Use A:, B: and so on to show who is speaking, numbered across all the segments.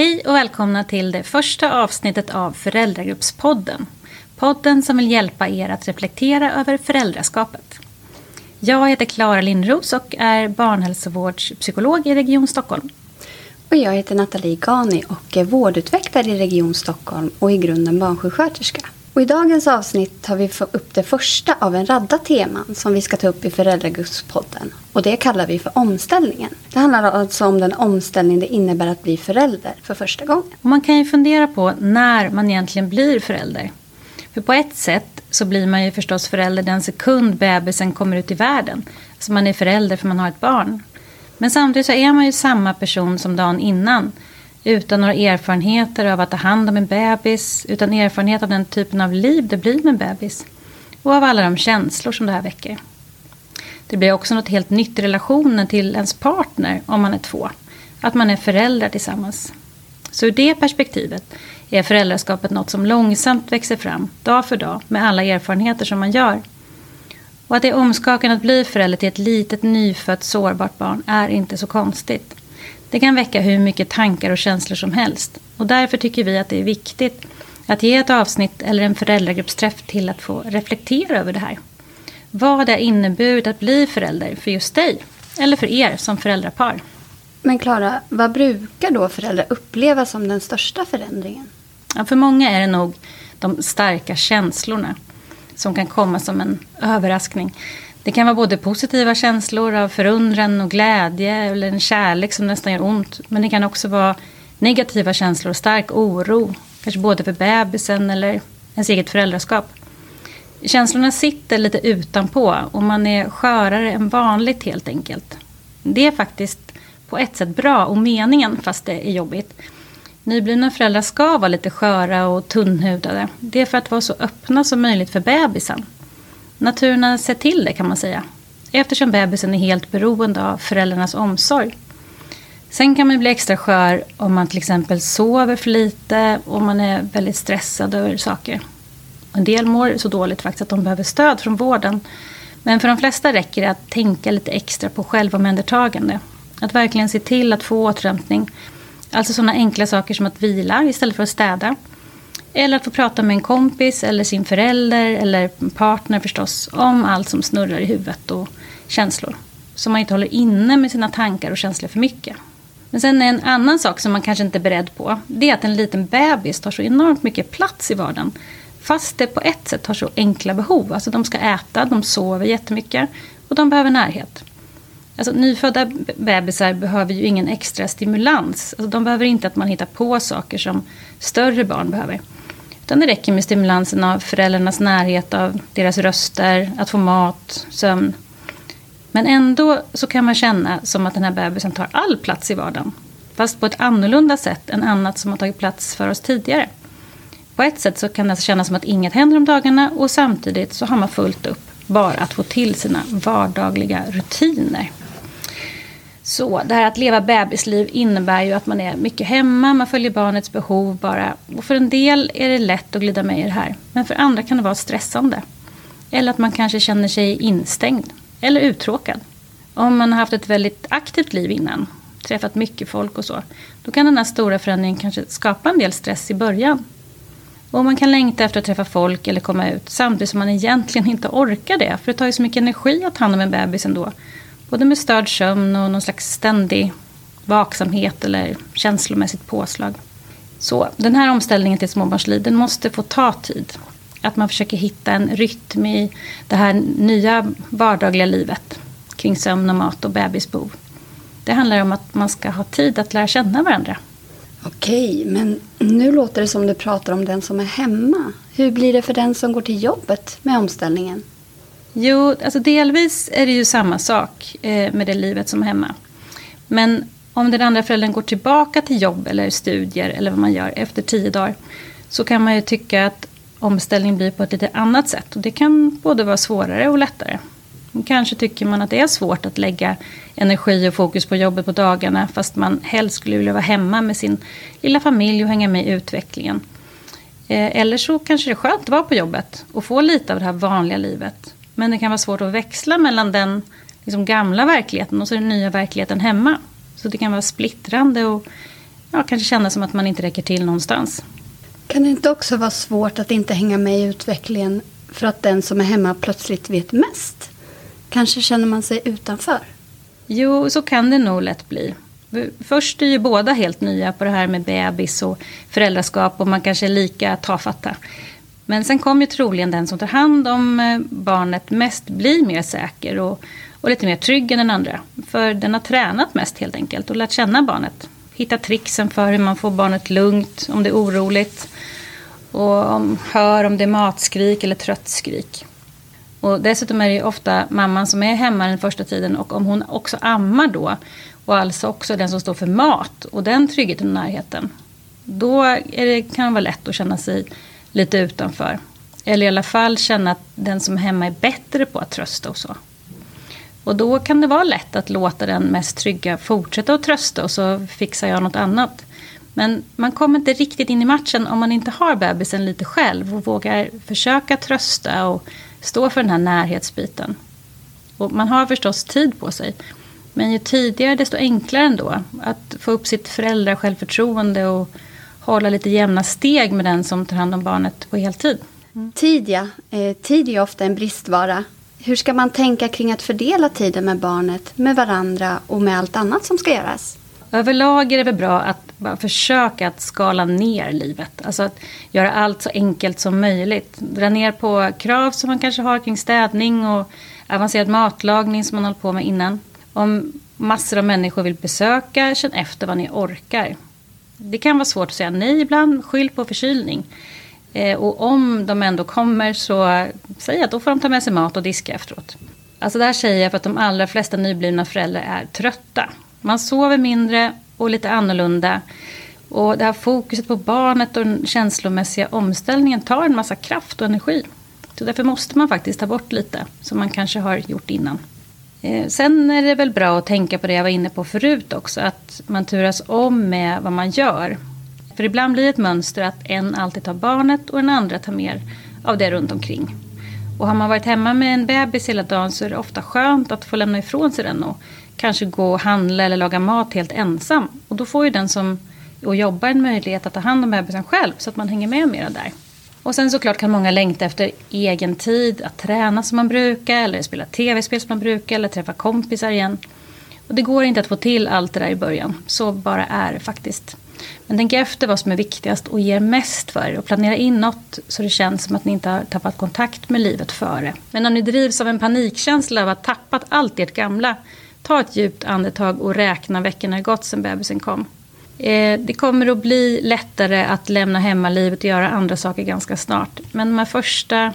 A: Hej och välkomna till det första avsnittet av Föräldragruppspodden. Podden som vill hjälpa er att reflektera över föräldraskapet. Jag heter Klara Lindros och är barnhälsovårdspsykolog i Region Stockholm.
B: Och jag heter Nathalie Gani och är vårdutvecklare i Region Stockholm och i grunden barnsjuksköterska. Och I dagens avsnitt tar vi upp det första av en radda teman som vi ska ta upp i Föräldragudspodden. Och det kallar vi för omställningen. Det handlar alltså om den omställning det innebär att bli förälder för första gången.
A: Och man kan ju fundera på när man egentligen blir förälder. För på ett sätt så blir man ju förstås förälder den sekund bebisen kommer ut i världen. Så man är förälder för man har ett barn. Men samtidigt så är man ju samma person som dagen innan utan några erfarenheter av att ta hand om en bebis, utan erfarenhet av den typen av liv det blir med en bebis. Och av alla de känslor som det här väcker. Det blir också något helt nytt i relationen till ens partner om man är två. Att man är föräldrar tillsammans. Så ur det perspektivet är föräldraskapet något som långsamt växer fram, dag för dag, med alla erfarenheter som man gör. Och att det är omskakande att bli förälder till ett litet nyfött sårbart barn är inte så konstigt. Det kan väcka hur mycket tankar och känslor som helst. Och därför tycker vi att det är viktigt att ge ett avsnitt eller en föräldragruppsträff till att få reflektera över det här. Vad det har inneburit att bli förälder för just dig, eller för er som föräldrapar.
B: Men Klara, vad brukar då föräldrar uppleva som den största förändringen?
A: Ja, för många är det nog de starka känslorna som kan komma som en överraskning. Det kan vara både positiva känslor av förundran och glädje eller en kärlek som nästan gör ont. Men det kan också vara negativa känslor och stark oro. Kanske både för bebisen eller ens eget föräldraskap. Känslorna sitter lite utanpå och man är skörare än vanligt helt enkelt. Det är faktiskt på ett sätt bra och meningen fast det är jobbigt. Nyblivna föräldrar ska vara lite sköra och tunnhudade. Det är för att vara så öppna som möjligt för bebisen. Naturen har sett till det kan man säga. Eftersom bebisen är helt beroende av föräldrarnas omsorg. Sen kan man bli extra skör om man till exempel sover för lite och man är väldigt stressad över saker. En del mår så dåligt faktiskt att de behöver stöd från vården. Men för de flesta räcker det att tänka lite extra på självomhändertagande. Att verkligen se till att få återhämtning. Alltså sådana enkla saker som att vila istället för att städa. Eller att få prata med en kompis eller sin förälder eller partner förstås om allt som snurrar i huvudet och känslor. Så man inte håller inne med sina tankar och känslor för mycket. Men sen en annan sak som man kanske inte är beredd på. Det är att en liten bebis tar så enormt mycket plats i vardagen. Fast det på ett sätt har så enkla behov. Alltså de ska äta, de sover jättemycket och de behöver närhet. Alltså, nyfödda bebisar behöver ju ingen extra stimulans. Alltså, de behöver inte att man hittar på saker som större barn behöver. Utan det räcker med stimulansen av föräldrarnas närhet av deras röster, att få mat, sömn. Men ändå så kan man känna som att den här bebisen tar all plats i vardagen. Fast på ett annorlunda sätt än annat som har tagit plats för oss tidigare. På ett sätt så kan det alltså kännas som att inget händer om dagarna och samtidigt så har man fullt upp bara att få till sina vardagliga rutiner. Så det här att leva bebisliv innebär ju att man är mycket hemma, man följer barnets behov bara. Och för en del är det lätt att glida med i det här. Men för andra kan det vara stressande. Eller att man kanske känner sig instängd. Eller uttråkad. Om man har haft ett väldigt aktivt liv innan, träffat mycket folk och så. Då kan den här stora förändringen kanske skapa en del stress i början. Och man kan längta efter att träffa folk eller komma ut samtidigt som man egentligen inte orkar det. För det tar ju så mycket energi att ta hand om en bebis ändå. Både med störd sömn och någon slags ständig vaksamhet eller känslomässigt påslag. Så den här omställningen till småbarnsliv den måste få ta tid. Att man försöker hitta en rytm i det här nya vardagliga livet kring sömn och mat och bebisbehov. Det handlar om att man ska ha tid att lära känna varandra.
B: Okej, men nu låter det som du pratar om den som är hemma. Hur blir det för den som går till jobbet med omställningen?
A: Jo, alltså delvis är det ju samma sak eh, med det livet som hemma. Men om den andra föräldern går tillbaka till jobb eller studier eller vad man gör efter tio dagar så kan man ju tycka att omställningen blir på ett lite annat sätt. Och det kan både vara svårare och lättare. Kanske tycker man att det är svårt att lägga energi och fokus på jobbet på dagarna fast man helst skulle vilja vara hemma med sin lilla familj och hänga med i utvecklingen. Eh, eller så kanske det är skönt att vara på jobbet och få lite av det här vanliga livet men det kan vara svårt att växla mellan den liksom, gamla verkligheten och så den nya verkligheten hemma. Så det kan vara splittrande och ja, kanske känna som att man inte räcker till någonstans.
B: Kan det inte också vara svårt att inte hänga med i utvecklingen för att den som är hemma plötsligt vet mest? Kanske känner man sig utanför?
A: Jo, så kan det nog lätt bli. Först är ju båda helt nya på det här med bebis och föräldraskap och man kanske är lika tafatta. Men sen kommer ju troligen den som tar hand om eh, barnet mest bli mer säker och, och lite mer trygg än den andra. För den har tränat mest helt enkelt och lärt känna barnet. Hittat trixen för hur man får barnet lugnt om det är oroligt. Och om, hör om det är matskrik eller trött skrik. Och dessutom är det ju ofta mamman som är hemma den första tiden och om hon också ammar då och alltså också den som står för mat och den tryggheten och närheten. Då är det, kan det vara lätt att känna sig lite utanför. Eller i alla fall känna att den som är hemma är bättre på att trösta och så. Och då kan det vara lätt att låta den mest trygga fortsätta att trösta och så fixar jag något annat. Men man kommer inte riktigt in i matchen om man inte har bebisen lite själv och vågar försöka trösta och stå för den här närhetsbiten. Och man har förstås tid på sig. Men ju tidigare desto enklare ändå att få upp sitt föräldrasjälvförtroende och hålla lite jämna steg med den som tar hand om barnet på heltid.
B: Mm. Tid, ja. Eh, tid är ofta en bristvara. Hur ska man tänka kring att fördela tiden med barnet, med varandra och med allt annat som ska göras?
A: Överlag är det väl bra att bara försöka att skala ner livet. Alltså att göra allt så enkelt som möjligt. Dra ner på krav som man kanske har kring städning och avancerad matlagning som man hållit på med innan. Om massor av människor vill besöka, känn efter vad ni orkar. Det kan vara svårt att säga nej ibland, skyll på förkylning. Eh, och om de ändå kommer så säg att då får de ta med sig mat och diska efteråt. Alltså det här säger jag för att de allra flesta nyblivna föräldrar är trötta. Man sover mindre och lite annorlunda. Och det här fokuset på barnet och den känslomässiga omställningen tar en massa kraft och energi. Så därför måste man faktiskt ta bort lite, som man kanske har gjort innan. Eh, sen är det väl bra att tänka på det jag var inne på förut också, att man turas om med vad man gör. För ibland blir det ett mönster att en alltid tar barnet och den andra tar mer av det runt omkring. Och har man varit hemma med en bebis hela dagen så är det ofta skönt att få lämna ifrån sig den och kanske gå och handla eller laga mat helt ensam. Och då får ju den som och jobbar en möjlighet att ta hand om bebisen själv så att man hänger med mera där. Och sen såklart kan många längta efter egen tid, att träna som man brukar, eller spela tv-spel som man brukar, eller träffa kompisar igen. Och det går inte att få till allt det där i början, så bara är det faktiskt. Men tänk efter vad som är viktigast och ger mest för er och planera in något så det känns som att ni inte har tappat kontakt med livet före. Men om ni drivs av en panikkänsla av att ha tappat allt ert gamla, ta ett djupt andetag och räkna veckorna det gått sedan bebisen kom. Eh, det kommer att bli lättare att lämna hemmalivet och göra andra saker ganska snart. Men de här första,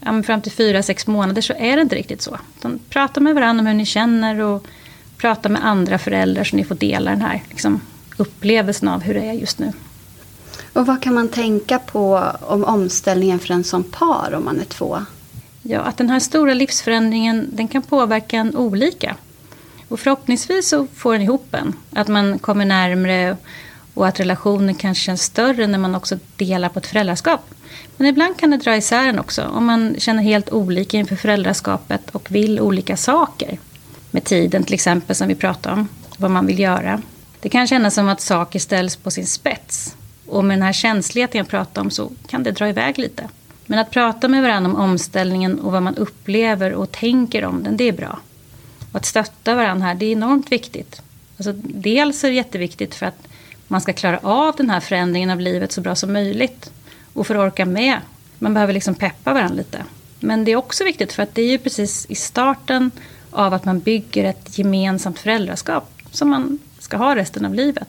A: ja, fram till fyra, sex månader så är det inte riktigt så. Utan prata med varandra om hur ni känner och prata med andra föräldrar så ni får dela den här liksom, upplevelsen av hur det är just nu.
B: Och vad kan man tänka på om omställningen för en som par om man är två?
A: Ja, att den här stora livsförändringen den kan påverka en olika. Och förhoppningsvis så får den ihop en. Att man kommer närmre och att relationen kanske känns större när man också delar på ett föräldraskap. Men ibland kan det dra isär en också om man känner helt olika inför föräldraskapet och vill olika saker. Med tiden till exempel som vi pratade om, vad man vill göra. Det kan kännas som att saker ställs på sin spets. Och med den här känsligheten jag pratade om så kan det dra iväg lite. Men att prata med varandra om omställningen och vad man upplever och tänker om den, det är bra. Och att stötta varandra här, det är enormt viktigt. Alltså, dels är det jätteviktigt för att man ska klara av den här förändringen av livet så bra som möjligt. Och för att orka med. Man behöver liksom peppa varandra lite. Men det är också viktigt för att det är ju precis i starten av att man bygger ett gemensamt föräldraskap som man ska ha resten av livet.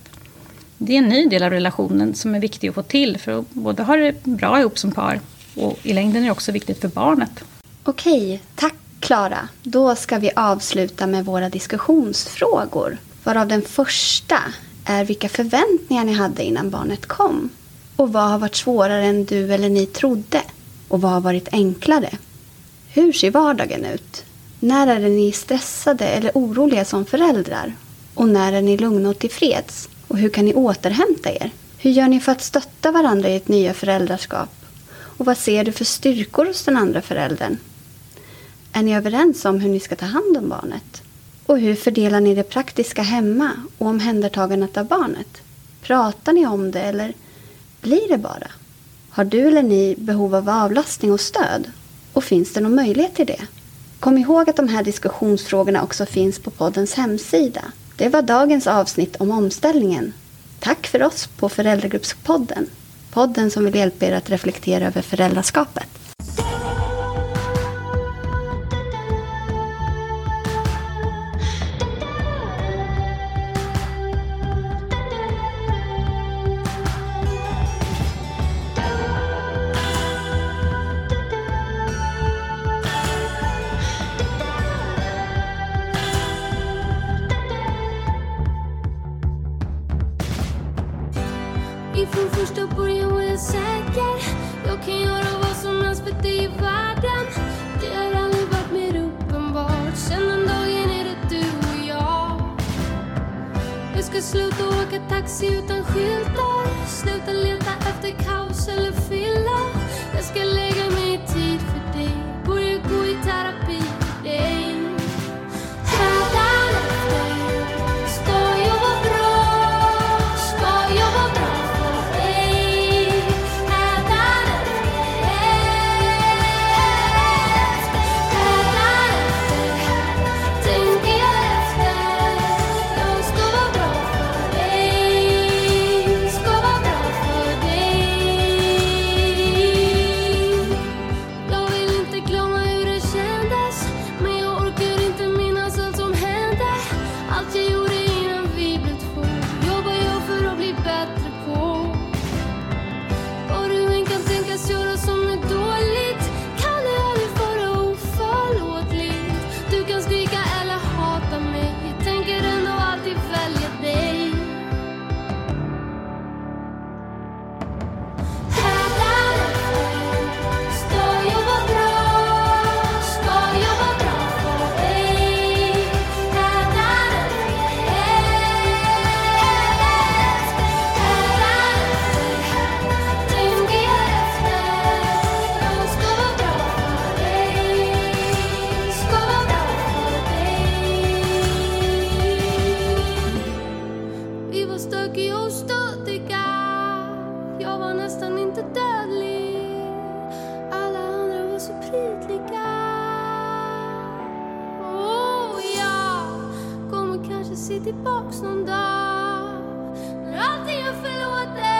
A: Det är en ny del av relationen som är viktig att få till för att både ha det bra ihop som par och i längden är det också viktigt för barnet.
B: Okej, tack Klara, då ska vi avsluta med våra diskussionsfrågor. Varav den första är vilka förväntningar ni hade innan barnet kom. Och vad har varit svårare än du eller ni trodde? Och vad har varit enklare? Hur ser vardagen ut? När är ni stressade eller oroliga som föräldrar? Och när är ni lugna och tillfreds? Och hur kan ni återhämta er? Hur gör ni för att stötta varandra i ert nya föräldraskap? Och vad ser du för styrkor hos den andra föräldern? Är ni överens om hur ni ska ta hand om barnet? Och hur fördelar ni det praktiska hemma och omhändertagandet av barnet? Pratar ni om det eller blir det bara? Har du eller ni behov av avlastning och stöd? Och finns det någon möjlighet till det? Kom ihåg att de här diskussionsfrågorna också finns på poddens hemsida. Det var dagens avsnitt om omställningen. Tack för oss på Föräldragruppspodden. Podden som vill hjälpa er att reflektera över föräldraskapet.
C: Jag sluta åka taxi utan skyltar. Sluta leta efter kaos eller fylla. Jag var nästan inte dödlig. Alla andra var så prydliga. Och jag kommer kanske se tillbaks någon dag. När allting är förlåtet